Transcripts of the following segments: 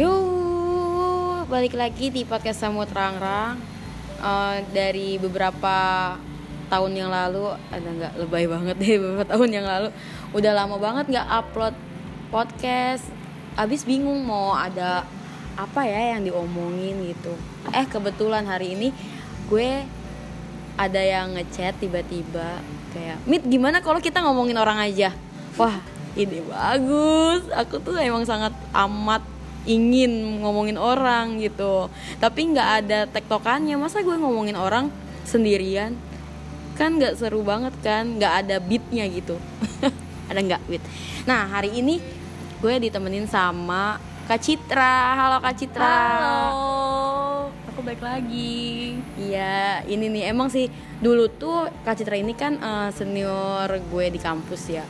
Yuk, balik lagi di podcast Samut Rangrang uh, Dari beberapa tahun yang lalu Ada nggak lebay banget deh beberapa tahun yang lalu Udah lama banget nggak upload podcast Abis bingung mau ada apa ya yang diomongin gitu Eh kebetulan hari ini gue ada yang ngechat tiba-tiba Kayak, Mit gimana kalau kita ngomongin orang aja? Wah, ide bagus. Aku tuh emang sangat amat ingin ngomongin orang gitu. Tapi nggak ada tektokannya. Masa gue ngomongin orang sendirian? Kan nggak seru banget kan? Nggak ada beatnya gitu. Ada nggak beat? Nah hari ini gue ditemenin sama Kak Citra. Halo Kak Citra. Halo. Aku baik lagi. Iya ini nih. Emang sih dulu tuh Kak Citra ini kan uh, senior gue di kampus ya.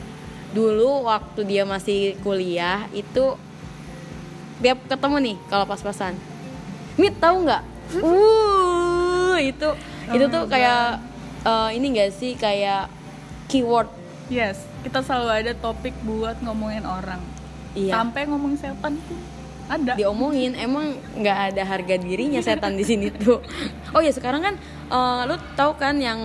Dulu waktu dia masih kuliah itu dia ketemu nih kalau pas-pasan. Mit tahu nggak? Uh itu oh itu tuh kayak uh, ini gak sih kayak keyword? Yes kita selalu ada topik buat ngomongin orang. Iya. sampai ngomong setan pun ada. Diomongin emang nggak ada harga dirinya setan di sini tuh. Oh ya sekarang kan uh, lu tahu kan yang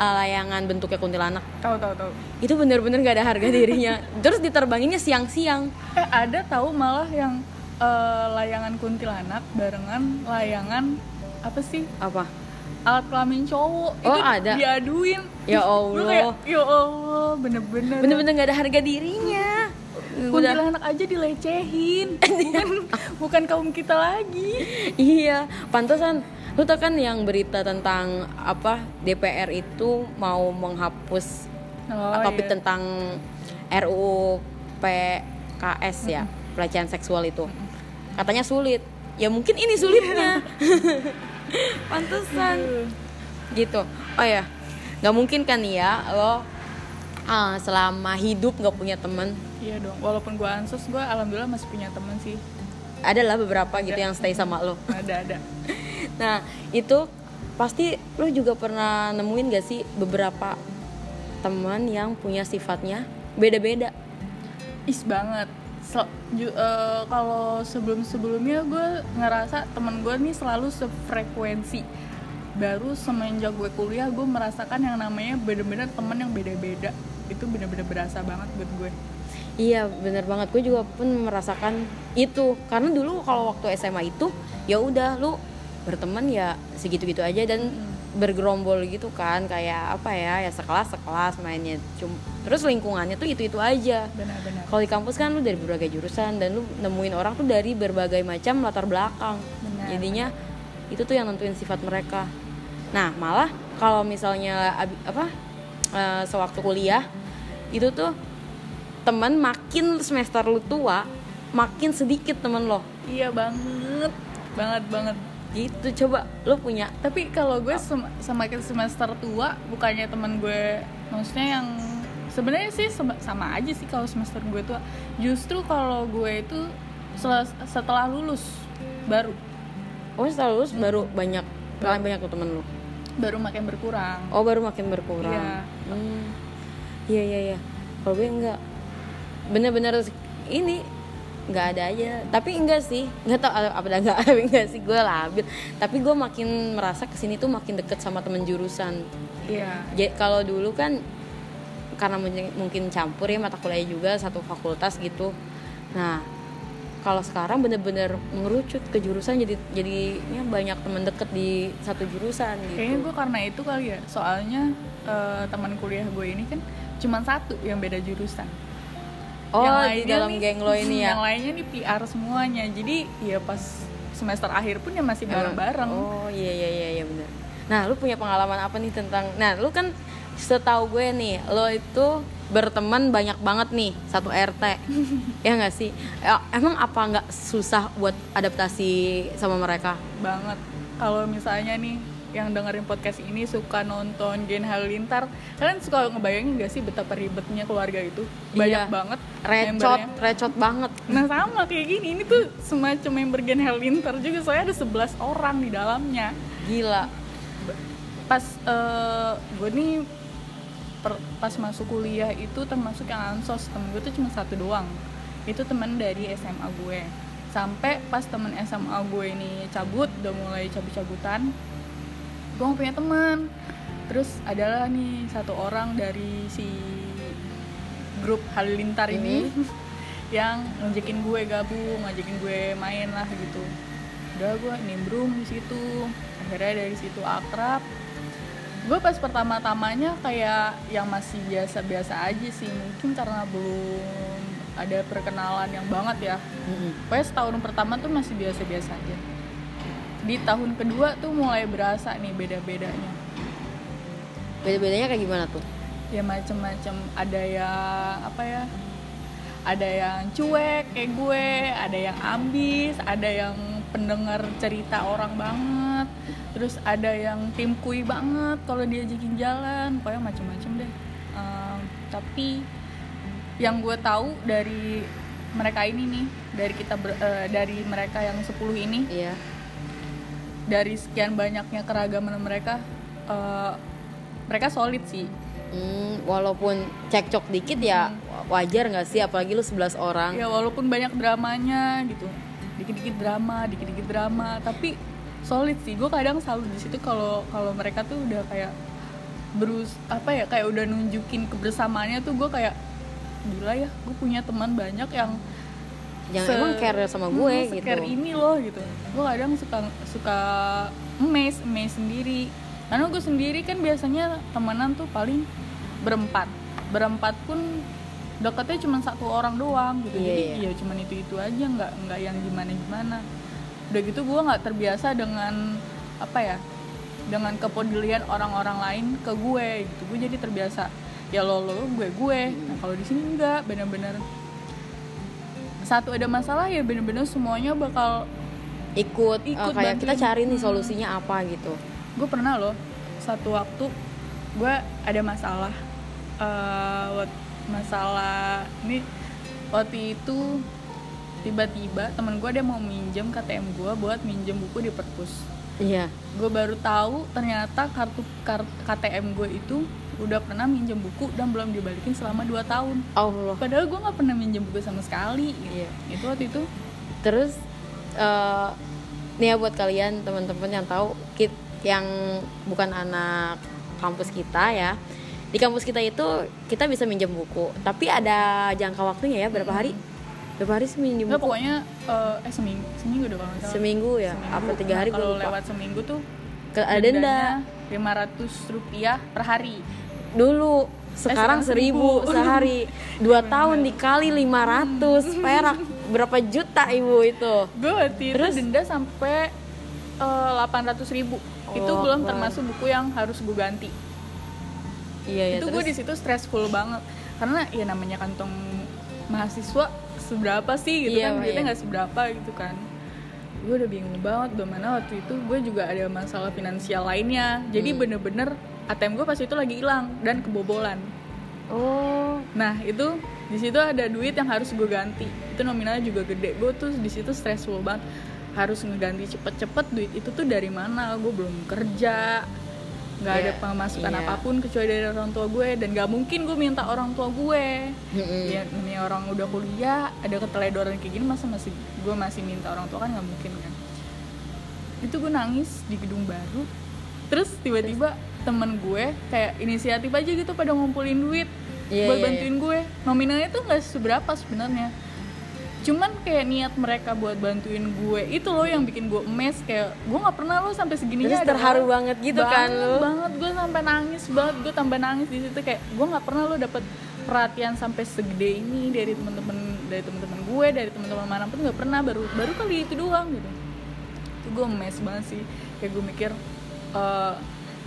uh, layangan bentuknya kuntilanak. Tahu tahu tahu. Itu bener-bener gak ada harga dirinya. Terus diterbanginnya siang-siang. Eh ada tahu malah yang uh, layangan kuntilanak barengan layangan apa sih? Apa? Alat kelamin cowok. Oh itu ada. diaduin. Ya allah kayak, ya allah bener-bener. Bener-bener gak ada harga dirinya. Kuntilanak aja dilecehin. Bukan bukan kaum kita lagi. Iya pantasan lu tau kan yang berita tentang apa DPR itu mau menghapus oh, topik iya. tentang RUU PKS ya pelecehan seksual itu. Katanya sulit. Ya mungkin ini sulitnya. Pantesan. Gitu. Oh ya nggak mungkin kan ya lo uh, selama hidup nggak punya temen. Iya dong. Walaupun gue ansos gue alhamdulillah masih punya temen sih. Ada lah beberapa gitu yang stay sama lo. Ada ada nah itu pasti lo juga pernah nemuin gak sih beberapa teman yang punya sifatnya beda-beda? Is banget. So, uh, kalau sebelum sebelumnya gue ngerasa temen gue nih selalu sefrekuensi. Baru semenjak gue kuliah gue merasakan yang namanya bener-bener temen yang beda-beda. Itu bener-bener berasa banget buat gue. Iya bener banget. Gue juga pun merasakan itu. Karena dulu kalau waktu SMA itu ya udah lu berteman ya segitu-gitu aja dan hmm. bergerombol gitu kan kayak apa ya ya sekelas sekelas mainnya. Cum terus lingkungannya tuh itu itu aja kalau di kampus kan lu dari berbagai jurusan dan lu nemuin orang tuh dari berbagai macam latar belakang. Benar, jadinya benar. itu tuh yang nentuin sifat mereka. Nah malah kalau misalnya apa uh, sewaktu kuliah itu tuh teman makin semester lu tua makin sedikit temen lo. Iya banget banget banget gitu coba lo punya. Tapi kalau gue sem semakin semester tua bukannya teman gue maksudnya yang sebenarnya sih sama aja sih kalau semester gue tua. Justru kalau gue itu setelah lulus baru. Oh setelah lulus hmm. baru banyak baru banyak tuh temen lo baru makin berkurang. Oh baru makin berkurang. Iya. Hmm. iya iya iya. Kalau gue enggak. Bener-bener ini nggak ada aja. Tapi enggak sih nggak tau apa enggak tapi enggak sih gue labil. Tapi gue makin merasa ke sini tuh makin deket sama temen jurusan. Iya. Yeah. kalau dulu kan karena mungkin campur ya mata kuliah juga satu fakultas gitu. Nah kalau sekarang bener-bener mengerucut ke jurusan jadi jadinya banyak temen deket di satu jurusan gitu. Kayaknya gue karena itu kali ya. Soalnya uh, teman kuliah gue ini kan cuma satu yang beda jurusan oh yang di dalam nih, geng lo ini ya? yang lainnya nih PR semuanya. Jadi ya pas semester akhir pun ya masih bareng-bareng. oh iya iya iya iya benar nah lu punya pengalaman apa nih tentang nah lu kan setahu gue nih lo itu berteman banyak banget nih satu RT ya nggak sih? Ya, emang apa nggak susah buat adaptasi sama mereka? Banget. Kalau misalnya nih yang dengerin podcast ini suka nonton Gen Halilintar kalian suka ngebayangin gak sih betapa ribetnya keluarga itu? Banyak iya. banget recot recot banget. Nah sama kayak gini. Ini tuh semacam member Gen Halilintar juga saya ada 11 orang di dalamnya. Gila. Pas uh, gue nih per, pas masuk kuliah itu termasuk yang ansos. Temen gue tuh cuma satu doang. Itu teman dari SMA gue. Sampai pas temen SMA gue ini cabut udah mulai cabut-cabutan gue gak punya teman. Terus adalah nih satu orang dari si grup halilintar ini yang ngajakin gue gabung ngajakin gue main lah gitu. Udah gue nimbrung di situ. Akhirnya dari situ akrab. Gue pas pertama-tamanya kayak yang masih biasa-biasa aja sih. Mungkin karena belum ada perkenalan yang banget ya. Mm-mm. pokoknya setahun pertama tuh masih biasa-biasa aja di tahun kedua tuh mulai berasa nih beda-bedanya. Beda-bedanya kayak gimana tuh? Ya macem-macem. Ada yang apa ya ada yang cuek kayak gue ada yang ambis ada yang pendengar cerita orang banget terus ada yang tim kui banget kalau diajakin jalan pokoknya macem-macem deh. Ehm, tapi yang gue tahu dari mereka ini nih dari kita ber- eh, dari mereka yang 10 ini iya dari sekian banyaknya keragaman mereka eh, mereka solid sih. Hmm, walaupun cekcok dikit ya wajar nggak sih? Apalagi lu 11 orang. Ya walaupun banyak dramanya gitu. Dikit-dikit drama dikit-dikit drama. Tapi solid sih. Gue kadang selalu di situ kalau kalau mereka tuh udah kayak berus apa ya kayak udah nunjukin kebersamaannya tuh gue kayak gila ya gue punya teman banyak yang yang se- emang care sama gue Hmm, gitu. se-care ini loh gitu. Gue kadang suka suka emes emes sendiri. Karena gue sendiri kan biasanya temenan tuh paling berempat. Berempat pun deketnya cuma satu orang doang gitu. Iya, jadi iya. ya cuman itu itu aja nggak nggak yang gimana gimana udah gitu gue nggak terbiasa dengan apa ya dengan kepedulian orang-orang lain ke gue gitu. Gue jadi terbiasa ya lo lo gue gue. Nah kalau di sini enggak bener-bener satu ada masalah ya bener-bener semuanya bakal ikut, Ikut kayak kita cari nih Hmm. solusinya apa gitu. Gue pernah loh satu waktu gue ada masalah eh, wat- masalah ini waktu itu tiba-tiba temen gue dia mau minjem KTM gue buat minjem buku di perpus iya. Gue baru tahu ternyata kartu kar- KTM gue itu udah pernah minjem buku dan belum dibalikin selama 2 tahun. Allah. Padahal gue nggak pernah minjem buku sama sekali. Gitu. Iya. itu waktu itu. Terus eh nih ya buat kalian teman-teman yang tahu kit yang bukan anak kampus kita ya. Di kampus kita itu kita bisa minjem buku. Tapi ada jangka waktunya ya berapa hari berapa hari Nggak, buku pokoknya eh, eh seminggu seminggu udah kalau salah. seminggu ya? Seminggu. apa tiga hari Nah, kalau lupa. lewat seminggu tuh Ke- ada denda lima ratus rupiah per hari. Dulu sekarang sekarang seribu sehari. Dua tahun dikali 500 perak. Berapa juta ibu itu? Gue waktu itu Terus? denda sampai delapan ratus ribu. Itu Oh, belum Akbar. termasuk buku yang harus gue ganti. Iya ya itu gue di situ stressful banget. Karena ya namanya kantong mahasiswa seberapa sih gitu Iya, kan duitnya iya. nggak seberapa gitu kan gue udah bingung banget mana waktu itu gue juga ada masalah finansial lainnya jadi Hmm. bener-bener ATM gue pas itu lagi hilang dan kebobolan oh Nah itu di situ ada duit yang harus gue ganti. Itu nominalnya juga gede. Gue tuh di situ stressful banget. Harus ngeganti cepet-cepet duit itu tuh dari mana? Gue belum kerja, nggak ada Iya, pemasukan iya. apa pun kecuali dari orang tua gue dan nggak mungkin gue minta orang tua gue. Mm-mm. Ya ini orang udah kuliah, ada keteledoran kayak gini masa masih gue masih minta orang tua kan nggak mungkin kan. Itu gue nangis di gedung baru. Terus tiba-tiba temen gue kayak inisiatif aja gitu pada ngumpulin duit Iya, buat iya, bantuin gue nominalnya tuh nggak seberapa sebenarnya cuman kayak niat mereka buat bantuin gue itu loh yang bikin gue emes kayak gue nggak pernah lo sampai segininya Terus terharu banget gitu kan Banget, lo? banget. Gue sampai nangis banget gue tambah nangis di situ. Kayak gue nggak pernah lo dapet perhatian sampai segede ini dari teman-teman dari teman-teman gue dari teman-teman mana pun nggak pernah. Baru baru kali itu doang gitu. Itu gue emes banget sih. Kayak gue mikir eh,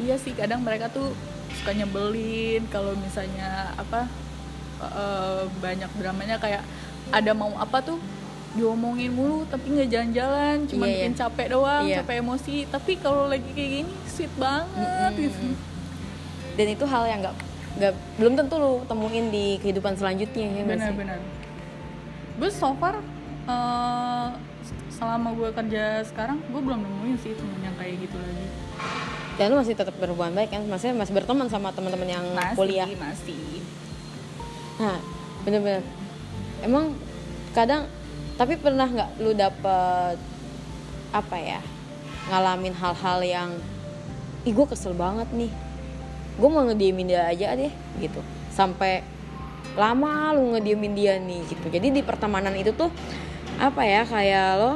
iya sih kadang mereka tuh suka nyebelin kalau misalnya apa eh, banyak dramanya kayak ada mau apa tuh diomongin mulu tapi nggak jalan-jalan cuma Iya, bikin iya. capek doang Iya. capek emosi. Tapi kalau lagi kayak gini sweet banget. Mm-mm. gitu dan itu hal yang nggak nggak belum tentu lu temuin di kehidupan selanjutnya ya benar-benar. Gue so far eh, selama gue kerja sekarang gue belum nemuin sih temen yang kayak gitu lagi. Dan lu masih tetap berhubungan baik kan? Masih masih berteman sama teman-teman yang masih kuliah? masih. Nah bener-bener emang kadang tapi pernah nggak lu dapet apa ya ngalamin hal-hal yang ih gue kesel banget nih. Gue mau ngediemin dia aja deh gitu. Sampai lama lu ngediemin dia nih gitu. Jadi di pertemanan itu tuh apa ya kayak lo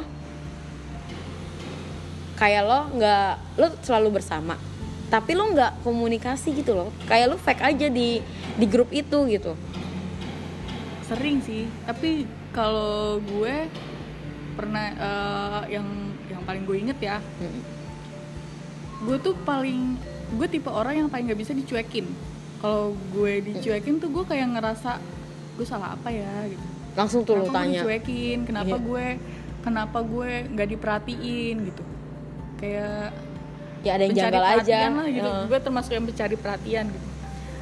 kayak lo nggak lo selalu bersama. Tapi lo nggak komunikasi gitu loh. Kayak lo fake aja di di grup itu gitu sering sih. Tapi kalau gue pernah eh, yang yang paling gue inget ya Mm. gue tuh paling gue tipe orang yang paling nggak bisa dicuekin. Kalau gue dicuekin tuh gue kayak ngerasa gue salah apa ya? gitu. Langsung tuh lo kenapa tanya. dicuekin kenapa Iya. gue kenapa gue nggak diperhatiin? gitu. Kayak ya ada yang janggal aja. lah gitu. Heeh. gue termasuk yang pencari perhatian gitu.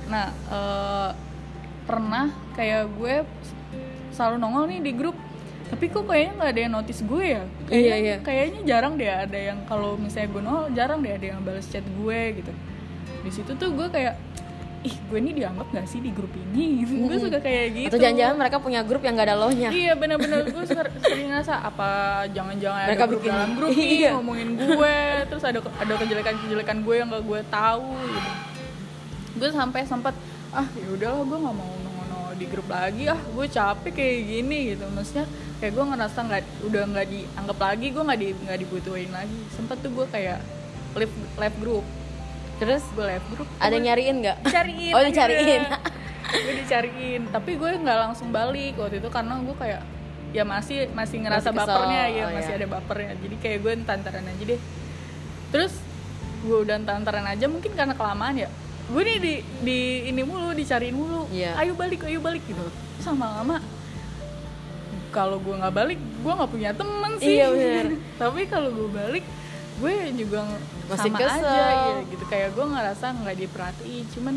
Nah eh, pernah kayak gue selalu nongol nih di grup tapi kok kayaknya nggak ada yang notice gue ya? Kayaknya, Iya, iya. kayaknya jarang deh ada yang kalau misalnya gue nongol jarang deh ada yang balas chat gue gitu. Di situ tuh gue kayak ih gue ini dianggap gak sih di grup ini? Gue suka kayak gitu. Atau jangan-jangan mereka punya grup yang gak ada lohnya Iya bener-bener gue ser- sering ngerasa apa jangan-jangan ada Mereka grup bikin- dalam grup nih iya. ngomongin gue terus ada ada kejelekan-kejelekan gue yang gak gue tahu gitu. Gue sampai sempat ah ya udahlah gue nggak mau di grup lagi ah gue capek kayak gini gitu. Maksudnya kayak gue ngerasa nggak udah nggak dianggap lagi gue nggak di nggak dibutuhin lagi. Sempet tuh gue kayak live live group. Terus gue live group ada yang nyariin nggak? Dicariin oh dicariin gue dicariin. Tapi gue nggak langsung balik waktu itu karena gue kayak ya masih masih ngerasa Masih kesel, bapernya ya oh masih iya. ada bapernya. Jadi kayak gue tantaran aja deh. Terus gue udah tantaran aja mungkin karena kelamaan ya gue nih di di ini mulu dicariin mulu Iya. ayo balik ayo balik gitu sama lama kalau gue nggak balik gue nggak punya temen sih Iya, bener. tapi kalau gue balik gue juga Masih sama kesel. aja ya gitu kayak gue ngerasa nggak diperhatiin cuman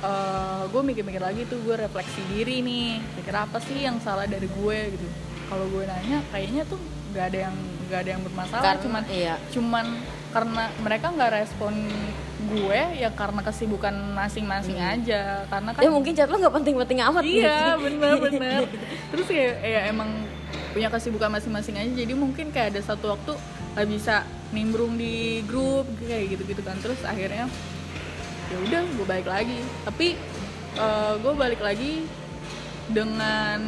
eh, gue mikir-mikir lagi tuh gue refleksi diri nih mikir apa sih yang salah dari gue gitu kalau gue nanya kayaknya tuh nggak ada yang nggak ada yang bermasalah Karena- cuman iya. cuman karena mereka nggak respon gue ya karena kesibukan masing-masing aja. Karena kan ya mungkin chat lo nggak penting-penting amat iya gitu. bener-bener terus ya, ya emang punya kesibukan masing-masing aja. Jadi mungkin kayak ada satu waktu nggak bisa nimbrung di grup kayak gitu-gitu kan. Terus akhirnya ya udah gue balik lagi. Tapi eh, gue balik lagi dengan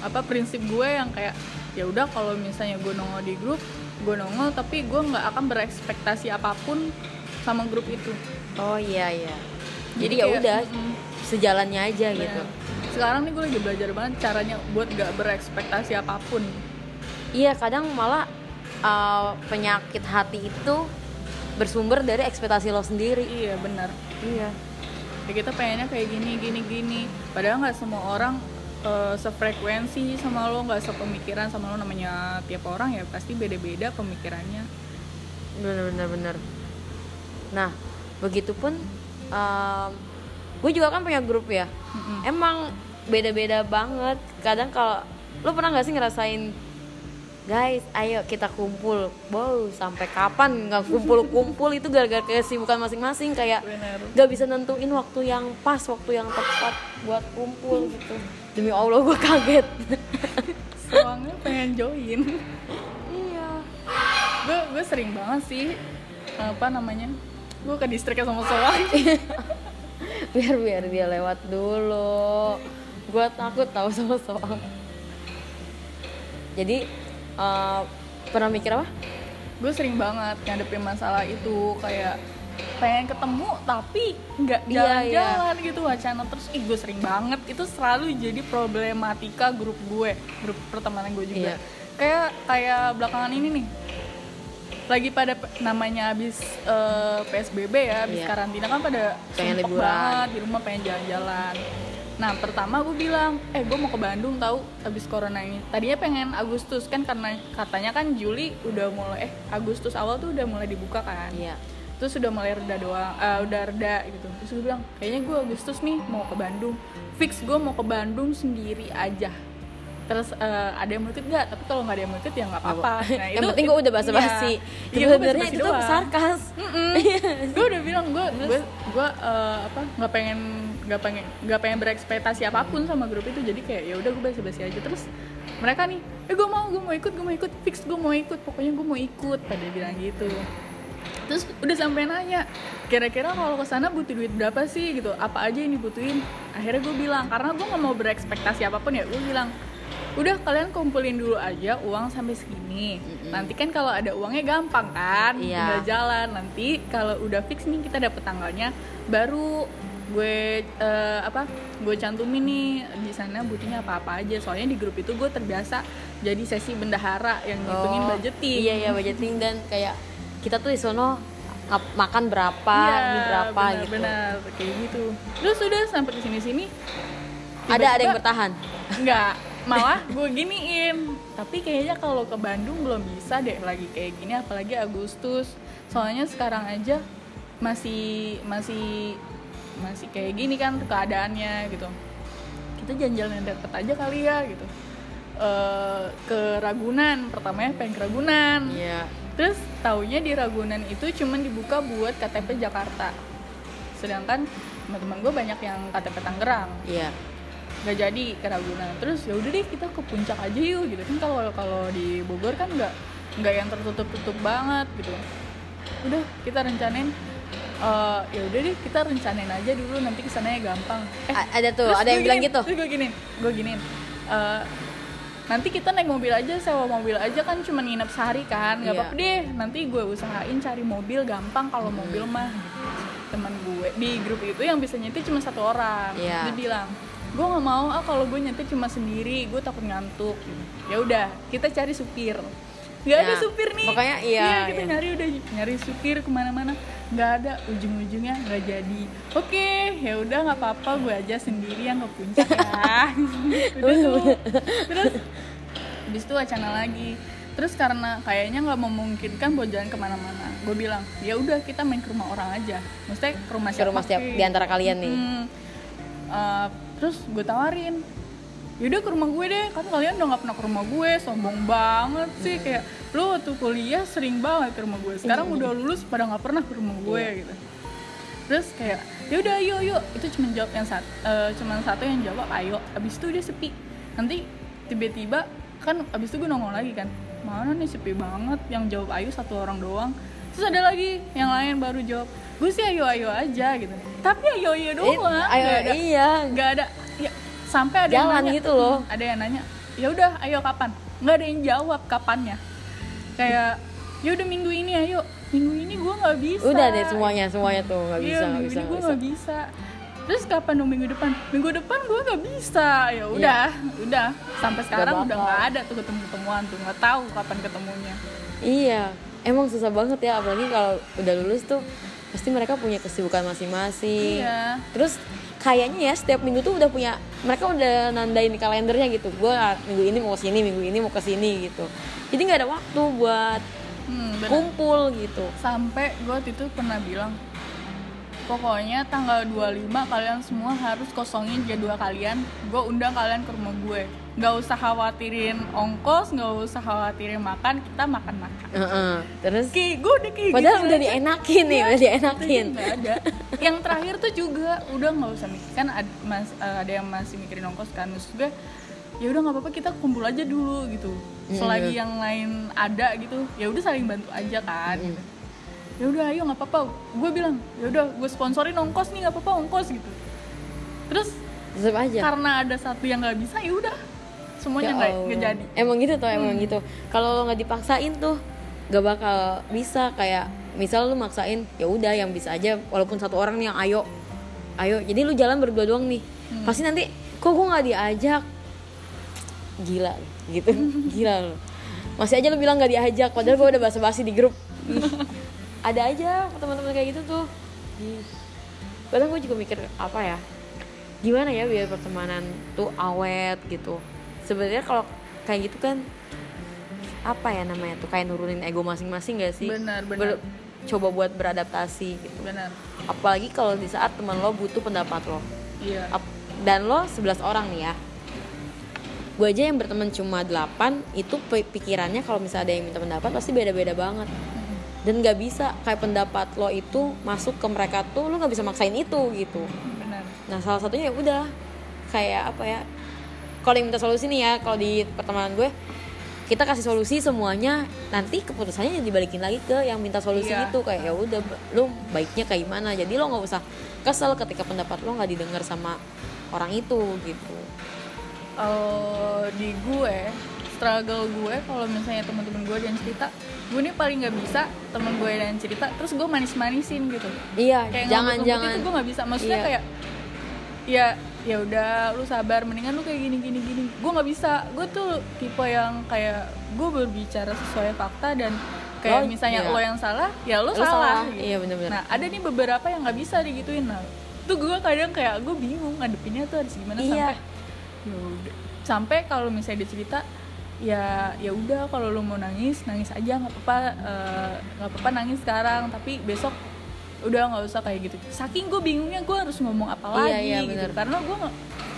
apa prinsip gue yang kayak ya udah kalau misalnya gue nongol di grup gue nongol tapi gue nggak akan berekspektasi apa pun sama grup itu. Oh iya iya. Jadi Jadi ya udah mm-mm. sejalannya aja gitu. Nah, sekarang nih gue lagi belajar banget caranya buat gak berekspektasi apa pun. Iya kadang malah uh, penyakit hati itu bersumber dari ekspektasi lo sendiri. Iya benar. Iya. Ya kita pengennya kayak gini gini gini. Padahal nggak semua orang eh, sefrekuensi sama lo nggak sepemikiran sama lo. Namanya tiap orang ya pasti beda-beda pemikirannya. Bener bener bener nah begitupun um, gue juga kan punya grup ya. Mm-mm. emang beda-beda banget. Kadang kalau lo pernah nggak sih ngerasain guys ayo kita kumpul. Wow sampai kapan nggak kumpul-kumpul? Itu gara-gara kesibukan masing-masing kayak nggak bisa nentuin waktu yang pas waktu yang tepat buat kumpul gitu. Demi allah gue kaget. Soalnya pengen join. Iya. Gue gue sering banget sih apa namanya gue ke distriknya sama soang. Biar biar dia lewat dulu. Gue takut tahu sama soal jadi eh, pernah mikir apa? Gue sering banget ngadepin masalah itu. Kayak pengen ketemu tapi nggak Iya, jalan-jalan gitu wacana terus. Ih gue sering banget. Itu selalu jadi problematika grup gue grup pertemanan gue juga. Iya. kayak kayak belakangan ini nih lagi pada namanya habis eh, PSBB ya habis Iya. karantina kan pada Pengen liburan. banget di rumah pengen jalan-jalan. Nah pertama gue bilang eh gue mau ke Bandung tahu habis corona ini. Tadinya pengen Agustus kan karena katanya kan Juli udah mulai eh Agustus awal tuh udah mulai dibuka kan. Iya. Terus udah mulai reda doang eh, udah reda gitu. Terus gue bilang kayaknya gue Agustus nih mau ke Bandung. Fix gue mau ke Bandung sendiri aja terus eh, ada yang mau ikut nggak? Tapi kalau nggak ada yang mau ikut ya nggak apa-apa. nah, yang penting gue udah basa-basi. iya, gue sebenarnya itu tuh doang. sarkas. Gue udah bilang gue gue gue eh, apa nggak pengen nggak pengen nggak pengen berekspektasi apa pun sama grup itu. Jadi kayak ya udah gue basa-basi aja. Terus mereka nih eh gue mau gue mau ikut gue mau ikut fix gue mau ikut. Pokoknya gue mau ikut pada bilang gitu. Terus udah sampai nanya kira-kira kalau ke sana butuh duit berapa sih? Gitu. Apa aja yang dibutuhin? Akhirnya gue bilang karena gue nggak mau berekspektasi apa pun ya gue bilang udah kalian kumpulin dulu aja uang sampai segini. Nanti kan kalau ada uangnya gampang kan Iya. tinggal jalan. Nanti kalau udah fix nih kita dapet tanggalnya baru gue eh, apa gue cantumin nih. Di sana butuhnya apa apa aja. Soalnya di grup itu gue terbiasa jadi sesi bendahara yang ngitungin budgeting. Iya iya budgeting. Dan kayak kita tuh di sono makan berapa, Iya, ini berapa benar, gitu. benar. Kayak gitu. Terus udah sampai ke sini sini Ada ada yang bertahan. Enggak, malah gue giniin tapi kayaknya kalau ke Bandung belum bisa deh lagi kayak gini apalagi Agustus soalnya sekarang aja masih masih masih kayak gini kan keadaannya gitu kita jalan-jalan yang deket aja kali ya gitu Eh, ke Ragunan pertamanya pengen ke Ragunan Iya. Terus taunya di Ragunan itu cuman dibuka buat KTP Jakarta. Sedangkan teman-teman gue banyak yang KTP Tangerang. Iya. Gak jadi ke Ragunan. Terus ya udah deh kita ke puncak aja yuk gitu kan kalau kalau di Bogor kan nggak nggak yang tertutup-tutup banget gitu. Udah kita rencanain eh, ya udah deh kita rencanain aja dulu nanti ke sananya gampang. Eh, A- ada tuh, ada yang bilang gitu. Terus gue giniin, gue giniin. eh, nanti kita naik mobil aja, sewa mobil aja kan cuma nginep sehari kan, nggak Iya. apa-apa deh. Nanti gue usahain cari mobil gampang kalau mobil mah. gitu. Teman gue di grup itu yang bisa nyetir cuma satu orang. Iya. Dia bilang, gue nggak mau ah kalau gue nyetir cuma sendiri, gue takut ngantuk. Ya udah, kita cari supir. Gak ada Ya, supir nih. pokoknya iya, kita iya. nyari udah nyari supir ke mana-mana nggak ada ujung-ujungnya nggak jadi oke ya udah nggak apa-apa gue aja sendiri yang ke puncak ya udah tuh terus habis itu wacana lagi terus karena kayaknya nggak memungkinkan buat jalan ke mana-mana gue bilang ya udah kita main ke rumah orang aja maksudnya ke rumah Ke siapa rumah setiap kek. di antara kalian nih. Hmm. Uh, terus gue tawarin yaudah ke rumah gue deh kan kalian udah nggak pernah ke rumah gue sombong banget sih kayak lu waktu kuliah sering banget ke rumah gue sekarang udah lulus pada nggak pernah ke rumah gue gitu. Terus kayak yaudah ayo yuk itu cuma jawab yang satu cuma satu yang jawab ayo. Abis itu udah sepi. Nanti tiba-tiba kan abis itu gue nongol lagi kan mana nih sepi banget. Yang jawab ayo satu orang doang terus ada lagi yang lain baru jawab gue sih ayo ayo aja gitu. Tapi ayo ayo doang. Eh, ayo, nggak ada iya. nggak ada. Ya sampai ada Jalan yang nanya, gitu loh. "Hmm, ada yang nanya ya udah ayo kapan? Nggak ada yang jawab kapannya. Kayak ya udah minggu ini ayo. Minggu ini gue nggak bisa. Udah deh semuanya, semuanya tuh nggak Iya, bisa, nggak minggu bisa, ini gue nggak bisa. bisa. Terus kapan dong minggu depan? Minggu depan gue nggak bisa. Ya udah udah. Sampai sekarang udah Iya. bakal. nggak ada tuh ketemu ketemuan tuh nggak tahu kapan ketemunya. Iya, emang susah banget ya apalagi kalau udah lulus tuh pasti mereka punya kesibukan masing-masing. Iya. Terus kayaknya ya setiap minggu tuh udah punya mereka udah nandain kalendernya gitu. Gue minggu ini mau ke sini, minggu ini mau ke sini gitu. Jadi nggak ada waktu buat hmm, bener. kumpul gitu. sampai gue waktu itu pernah bilang pokoknya tanggal 25 kalian semua harus kosongin jadwal kalian. Gue undang kalian ke rumah gue. Nggak usah khawatirin ongkos nggak usah khawatirin makan kita makan makan Heeh. Terus? Kayak gue udah kayak padahal gitu udah aja. dienakin nih, udah dienakin. Ada. Yang terakhir tuh juga udah nggak usah mikir kan ada, mas, eh, ada yang masih mikirin ongkos kan. Terus juga ya udah nggak apa-apa kita kumpul aja dulu gitu. Selagi yang lain ada gitu ya udah saling bantu aja kan. Gitu. Ya udah ayo nggak apa-apa. Gue bilang ya udah gue sponsorin ongkos nih nggak apa-apa ongkos gitu. Terus Tetep aja. karena ada satu yang nggak bisa ya udah semuanya Ya nggak nggak jadi. Emang gitu tuh, emang gitu. Kalau lo nggak dipaksain tuh gak bakal bisa. Kayak misal lu maksain ya udah yang bisa aja. Walaupun satu orang nih yang ayo ayo. Jadi lu jalan berdua doang nih. Pasti nanti kok gue nggak diajak? Gila gitu. Gila lu. Masih aja lu bilang nggak diajak padahal gue udah basa-basi di grup ada aja teman-teman kayak gitu tuh. Kadang gue juga mikir apa ya? Gimana ya biar pertemanan tuh awet gitu? Sebenarnya kalau kayak gitu kan apa ya namanya tuh? Kayak nurunin ego masing-masing gak sih? Benar, benar. Ber- coba buat beradaptasi gitu. Benar. Apalagi kalau di saat teman lo butuh pendapat lo. Iya. Ap- dan lo 11 orang nih ya. Gue aja yang berteman cuma 8 itu pi- pikirannya kalau misalnya ada yang minta pendapat pasti beda-beda banget dan nggak bisa kayak pendapat lo itu masuk ke mereka tuh lo nggak bisa maksain itu gitu. Benar. Nah salah satunya ya udah kayak apa ya kalau yang minta solusi nih ya kalau di pertemanan gue kita kasih solusi semuanya nanti keputusannya yang dibalikin lagi ke yang minta solusi Iya. itu. Kayak ya udah lu baiknya kayak gimana? Jadi lo nggak usah kesel ketika pendapat lo nggak didengar sama orang itu gitu. Kalau di gue struggle gue kalau misalnya teman-teman gue dan cerita gue nih paling nggak bisa temen gue dan cerita terus gue manis-manisin gitu iya kayak jangan ngebut-ngebut jangan itu gue nggak bisa maksudnya Iya. kayak ya ya udah lu sabar mendingan lu kayak gini gini gini gue nggak bisa gue tuh tipe yang kayak gue berbicara sesuai fakta dan kayak Lo- misalnya iya. lo yang salah ya lo, Lo salah, salah, gitu. iya bener-bener. nah ada nih beberapa yang nggak bisa digituin nah tuh gue kadang kayak gue bingung ngadepinnya tuh harus gimana Iya. sampai ya udah sampai kalau misalnya dia cerita ya ya udah kalau lu mau nangis nangis aja nggak apa-apa eh, nggak apa-apa nangis sekarang tapi besok udah nggak usah kayak gitu saking gue bingungnya gue harus ngomong apa Iya, lagi iya, gitu bener. karena gue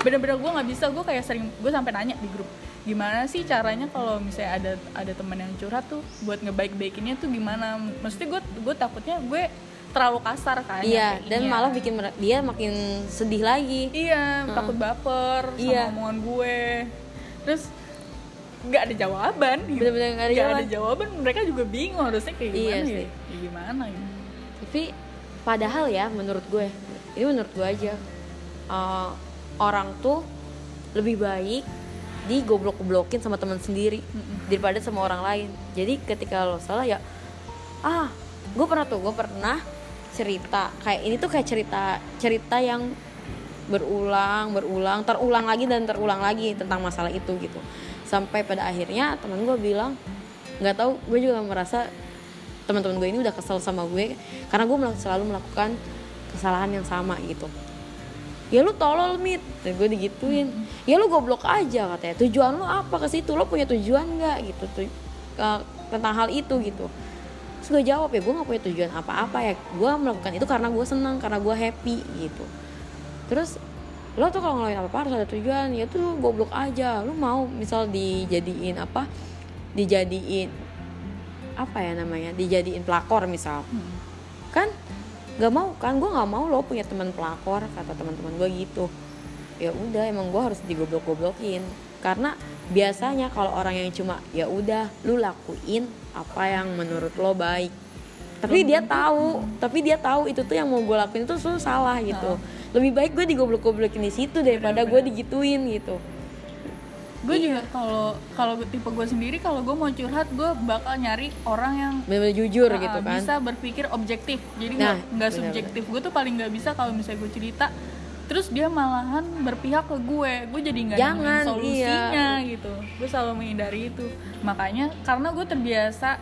bener-bener gue nggak bisa gue kayak sering gue sampai nanya di grup gimana sih caranya kalau misalnya ada ada teman yang curhat tuh buat ngebaik-baikinnya tuh gimana mesti gue gue takutnya gue terlalu kasar kan iya dan malah bikin dia makin sedih lagi Iya, takut baper Iya. sama omongan gue. Terus nggak ada jawaban. gitu. Bener-bener nggak ada jawaban. jawaban. Mereka juga bingung harusnya kayak Iya gimana ya. sih. Ya gimana ya? tapi padahal ya menurut gue ini menurut gue aja uh, orang tuh lebih baik digoblok-goblokin sama teman sendiri daripada sama orang lain jadi ketika lo salah ya ah gue pernah tuh gue pernah cerita kayak ini tuh kayak cerita cerita yang berulang berulang terulang lagi dan terulang lagi tentang masalah itu gitu sampai pada akhirnya teman gue bilang nggak tahu gue juga merasa teman-teman gue ini udah kesel sama gue karena gue selalu melakukan kesalahan yang sama gitu. Ya lu tolol mit. Dan gue digituin. Ya lu goblok aja katanya. Tujuan lu apa ke situ? Lo punya tujuan nggak? Gitu tuh tentang hal itu gitu. Terus gue jawab ya gue nggak punya tujuan apa-apa ya. Gue melakukan itu karena gue senang karena gue happy gitu. Terus lo tuh kalau ngelakuin apa-apa harus ada tujuan. Ya tuh goblok aja. Lu mau misal dijadiin apa? Dijadiin apa ya namanya? Dijadiin pelakor misal. Kan nggak mau kan gue nggak mau lo punya teman pelakor kata teman-teman gue gitu. Ya udah emang gue harus digoblok-goblokin. Karena biasanya kalau orang yang cuma ya udah lu lakuin apa yang menurut lo baik. Tapi dia tahu tapi dia tahu itu tuh yang mau gue lakuin itu tuh salah gitu lebih baik gue digoblok-goblokin di situ daripada gue digituin gitu Gue Iya. juga kalau kalau tipe gue sendiri kalau gue mau curhat gue bakal nyari orang yang bener-bener jujur uh, gitu kan bisa berpikir objektif. Jadi Nah, nggak benar, subjektif. Gue tuh paling nggak bisa kalau misalnya gue cerita terus dia malahan berpihak ke gue gue jadi nggak nemuin solusinya iya. gitu gue selalu menghindari itu makanya karena gue terbiasa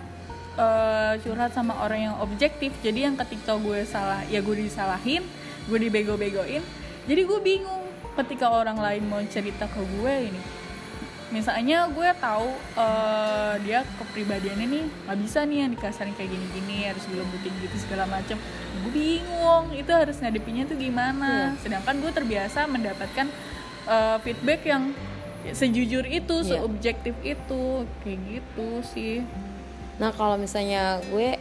eh, curhat sama orang yang objektif jadi yang ketika gue salah ya gue disalahin gue dibego-begoin. Jadi gue bingung ketika orang lain mau cerita ke gue ini. Misalnya gue tahu eh, dia kepribadiannya nih nggak bisa nih yang dikasarin kayak gini-gini harus dilembutin gitu segala macem. Gue bingung itu harus ngadepinnya tuh gimana. Sedangkan gue terbiasa mendapatkan eh, feedback yang sejujur itu Iya. seobjektif itu kayak gitu sih. Nah kalau misalnya gue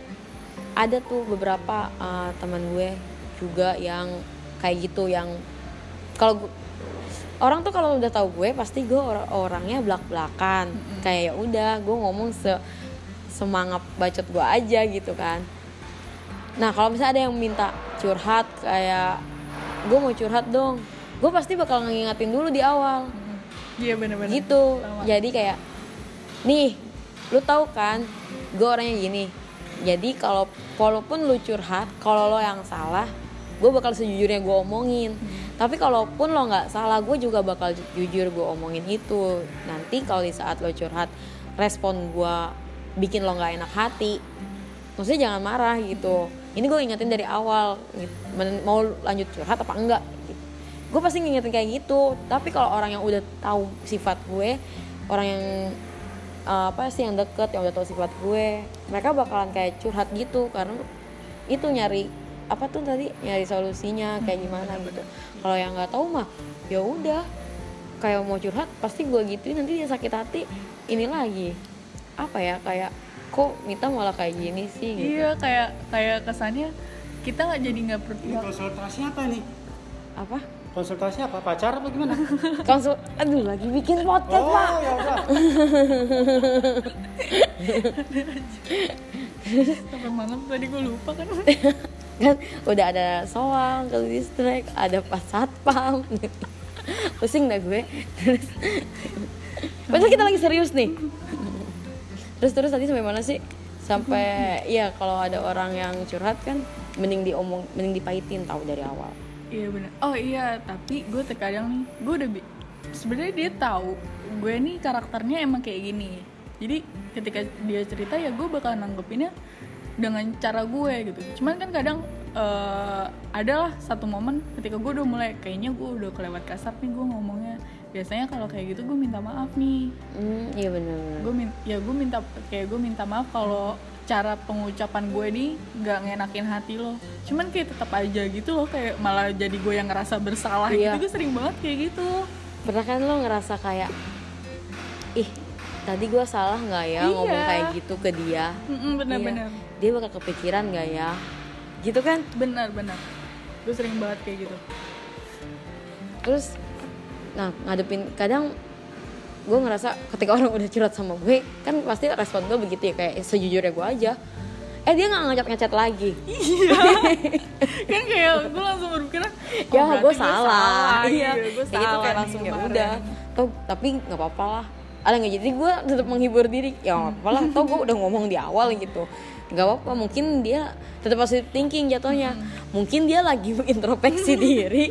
ada tuh beberapa uh, teman gue juga yang kayak gitu yang kalau orang tuh kalau udah tahu gue pasti gue or- orangnya belak belakan kayak ya udah gue ngomong se semangat bacot gue aja gitu kan. Nah kalau misalnya ada yang minta curhat kayak gue mau curhat dong, gue pasti bakal ngingetin dulu di awal. Iya bener-bener. Gitu. Sama. jadi kayak nih lu tahu kan gue orangnya gini. Jadi kalau walaupun lu curhat kalau lo yang salah gue bakal sejujurnya gue omongin. Tapi kalaupun lo nggak salah gue juga bakal ju- jujur gue omongin itu. Nanti kalau di saat lo curhat respon gue bikin lo nggak enak hati maksudnya jangan marah gitu. Ini gue ingetin dari awal gitu. Mau lanjut curhat apa enggak gitu. Gue pasti ngingetin kayak gitu. Tapi kalau orang yang udah tahu sifat gue orang yang uh, apa sih yang deket yang udah tahu sifat gue mereka bakalan kayak curhat gitu. Karena itu nyari apa tuh tadi? Nyari solusinya kayak gimana gitu. Kalau yang nggak tahu mah ya udah. Kayak mau curhat pasti gue gituin. Nanti dia sakit hati ini lagi. Apa ya kayak kok Mita malah kayak gini sih gitu. Iya kayak kayak kesannya kita nggak jadi nggak Ini berpihak konsultasi apa nih? apa? Konsultasi apa? Pacar apa gimana? Konsul aduh lagi bikin podcast oh pak. ya udah. Sampai malam tadi gue lupa kan kan? Udah ada soang ke listrik ada pas satpam. Pusing dah gue. Terus kita lagi serius nih. Terus terus tadi sampai mana sih? Sampai iya kalau ada orang yang curhat kan mending diomong mending dipahitin tahu dari awal. Iya benar oh iya tapi gue terkadang nih gue udah sebenarnya dia tahu gue nih karakternya emang kayak gini. Jadi ketika dia cerita ya gue bakal nanggepinnya dengan cara gue gitu. Cuman kan kadang eh, adalah satu momen ketika gue udah mulai kayaknya gue udah kelewat kasar nih gue ngomongnya. Biasanya kalau kayak gitu gue minta maaf nih. Hmm iya benar gue min ya gue minta kayak gue minta maaf kalau cara pengucapan gue nih nggak ngenakin hati lo. Cuman kayak tetap aja gitu loh kayak malah jadi gue yang ngerasa bersalah Iya. gitu gue sering banget kayak gitu. Pernah kan lo ngerasa kayak ih tadi gue salah nggak ya Iya. ngomong kayak gitu ke dia? Bener-bener Iya. dia bakal kepikiran nggak ya? Gitu kan? Bener-bener gue sering banget kayak gitu. Terus nah ngadepin kadang gue ngerasa ketika orang udah curhat sama gue kan pasti respon gue begitu ya kayak sejujurnya gue aja. Eh dia nggak ngechat ngechat lagi. Kan kayak gue langsung berpikir oh, ya gue salah. iya. Iya gue kayak gitu salah kayak langsung ya kemarin. udah. tapi nggak apa-apa lah ada nggak? Jadi gue tetap menghibur diri. Ya nggak apa-apa lah. Toh gue udah ngomong di awal gitu. Nggak apa-apa. Mungkin dia tetap positive thinking jatuhnya. Mungkin dia lagi introspeksi diri.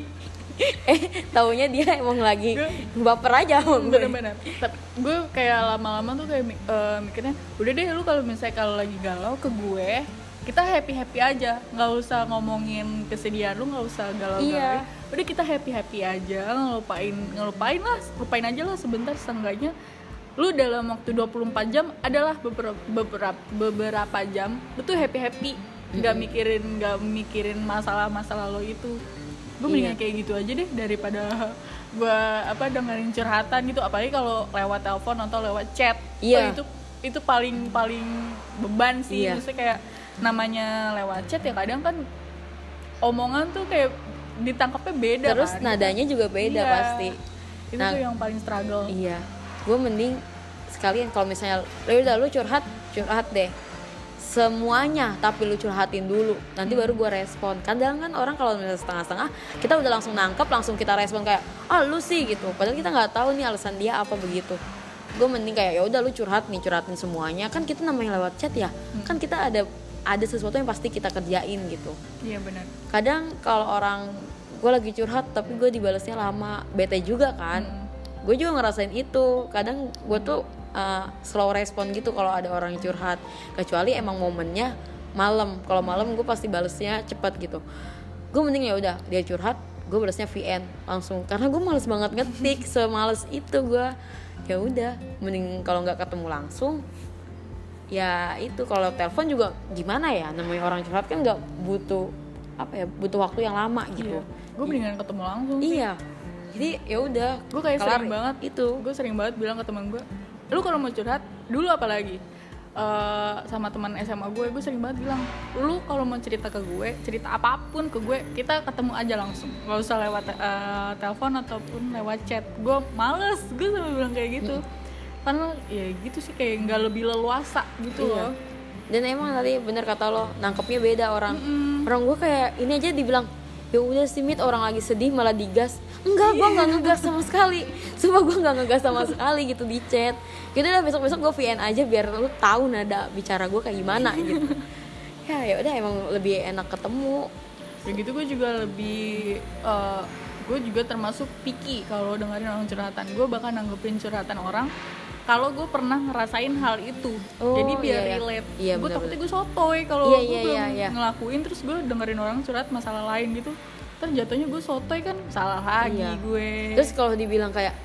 Eh taunya dia emang lagi baper aja sama gue. Bener-bener. Tapi gue kayak lama-lama tuh kayak eh, mikirnya udah deh lu kalau misalnya kalau lagi galau ke gue kita happy happy aja. Nggak usah ngomongin kesedihan lu nggak usah galau galau Iya. udah kita happy happy aja ngelupain ngelupain lah lupain aja lah sebentar seenggaknya lu dalam waktu 24 jam adalah beberapa beberapa beberapa jam lu tuh happy happy nggak mikirin nggak mikirin masalah masalah lo itu gue mendingan Iya. kayak gitu aja deh daripada gue apa dengerin curhatan gitu apalagi kalau lewat telepon atau lewat chat Iya. Wah, itu itu paling paling beban sih Iya. maksudnya kayak namanya lewat chat ya kadang kan omongan tuh kayak ditangkapnya beda terus kan. nadanya juga beda Iya. pasti itu Nah, tuh yang paling struggle Iya, gue mending sekalian kalau misalnya ya udah lu curhat, curhat deh. Semuanya tapi lu curhatin dulu. Nanti baru gue respon. Kadang kan orang kalau misalnya setengah-setengah kita udah langsung nangkep langsung kita respon kayak ah lu sih gitu. Padahal kita nggak tahu nih alasan dia apa begitu. Gue mending kayak ya udah lu curhat nih curhatin semuanya. Kan kita namanya lewat chat ya. Kan kita ada ada sesuatu yang pasti kita kerjain gitu. Iya benar. Kadang kalau orang gue lagi curhat tapi gue dibalasnya lama. Bete juga kan. Gue juga ngerasain itu. Kadang gue tuh uh, slow respon gitu kalau ada orang yang curhat. Kecuali emang momennya malam. Kalau malam gue pasti balesnya cepat gitu. Gue mending ya udah dia curhat gue balasnya VN langsung karena gue males banget ngetik semales itu gue ya udah mending kalau nggak ketemu langsung ya itu. Kalau telepon juga gimana ya namanya orang curhat kan nggak butuh apa ya butuh waktu yang lama gitu. Gue mendingan ketemu langsung sih. iya. Jadi ya udah gue kayak sering banget itu. gue sering banget bilang ke teman gue lu kalau mau curhat dulu apalagi? Eh, sama teman SMA gue gue sering banget bilang lu kalau mau cerita ke gue cerita apa pun ke gue kita ketemu aja langsung. Nggak usah lewat eh, telepon ataupun lewat chat. Gue males gue sampai bilang kayak gitu. Karena ya gitu sih kayak nggak lebih leluasa gitu Iya. loh. Dan emang tadi bener kata lo nangkepnya beda orang. Orang gue kayak ini aja dibilang ya udah sih Mit orang lagi sedih malah digas. Enggak gue nggak ngegas sama sekali. Cuma gue nggak ngegas sama sekali gitu di chat. Gitu udah besok besok gue VN aja biar lu tahu nada bicara gue kayak gimana gitu. Ya ya udah emang lebih enak ketemu. Ya gitu gue juga lebih eh, gue juga termasuk picky kalau dengerin orang curhatan. Gue bakal nanggepin curhatan orang kalau gue pernah ngerasain hal itu. Oh, jadi biar iya, iya. relate. Iya, gue takutnya gue sotoy kalau Iya, gue iya, belum iya, iya. ngelakuin terus gue dengerin orang curhat masalah lain gitu. Terus jatuhnya gue sotoy kan salah lagi Iya. gue. Terus kalau dibilang kayak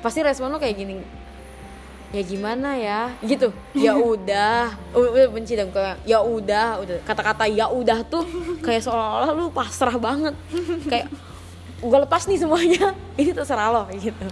pasti respon lo kayak gini ya gimana ya? Gitu. Ya udah. Udah benci dong kayak ya udah. Udah kata-kata ya udah tuh kayak seolah-olah lu pasrah banget. Kayak gue lepas nih semuanya. Ini terserah lo gitu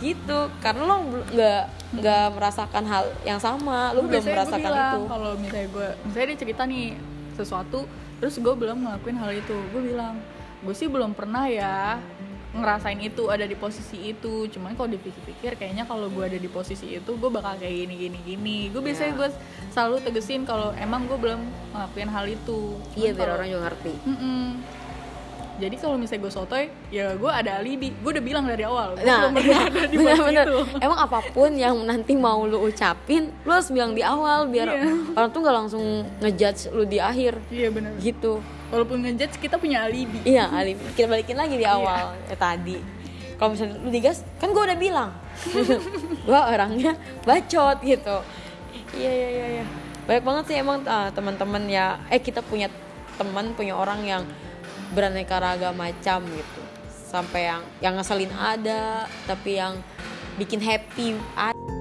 gitu. Karena lo nggak nggak merasakan hal yang sama. Lo belum merasakan bilang, itu. kalau misalnya gue misalnya dia cerita nih sesuatu terus gue belum ngelakuin hal itu. Gue bilang gue sih belum pernah ya ngerasain itu ada di posisi itu. Cuman kalau dipikir-pikir kayaknya kalau gue ada di posisi itu gue bakal kayak gini gini gini. Gue biasanya Ya. gue selalu tegesin kalau emang gue belum ngelakuin hal itu. Cuman iya biar orang juga ngerti. Mm-mm. Jadi kalau misalnya gue sotoy ya gue ada alibi. Gue udah bilang dari awal gue nah belum pernah ada di posisi bener-bener itu. Emang apa pun yang nanti mau lu ucapin lu harus bilang di awal biar Iya. orang tuh nggak langsung ngejudge lu di akhir. Iya bener. Gitu. Walaupun ngejudge kita punya alibi. Iya Ali kita balikin lagi di awal ya, tadi. Kalau misalnya lu digas kan gue udah bilang. Gua orangnya bacot gitu. Iya iya iya iya. Banyak banget sih emang ah, teman-teman ya eh kita punya teman punya orang yang beraneka ragam macam gitu. Sampai yang yang ngeselin ada tapi yang bikin happy ada